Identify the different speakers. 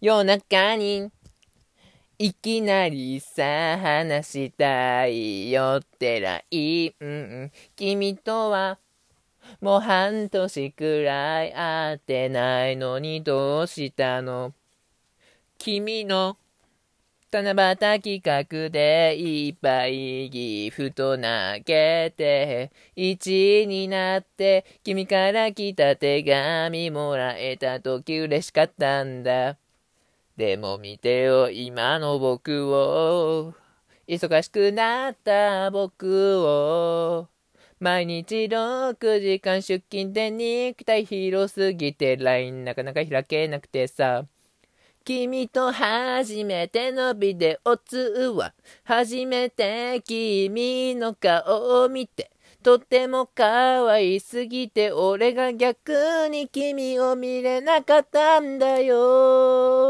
Speaker 1: 夜中に、いきなりさ、話したいよってらい。うん。君とは、もう半年くらい会ってないのにどうしたの？君の七夕企画でいっぱいギフト投げて、1になって君から来た手紙もらえた時嬉しかったんだ。でも見てよ今の僕を、忙しくなった僕を、毎日6時間出勤で肉体広すぎて LINE なかなか開けなくてさ。君と初めてのビデオ通話。初めて君の顔を見て。とても可愛すぎて俺が逆に君を見れなかったんだよ。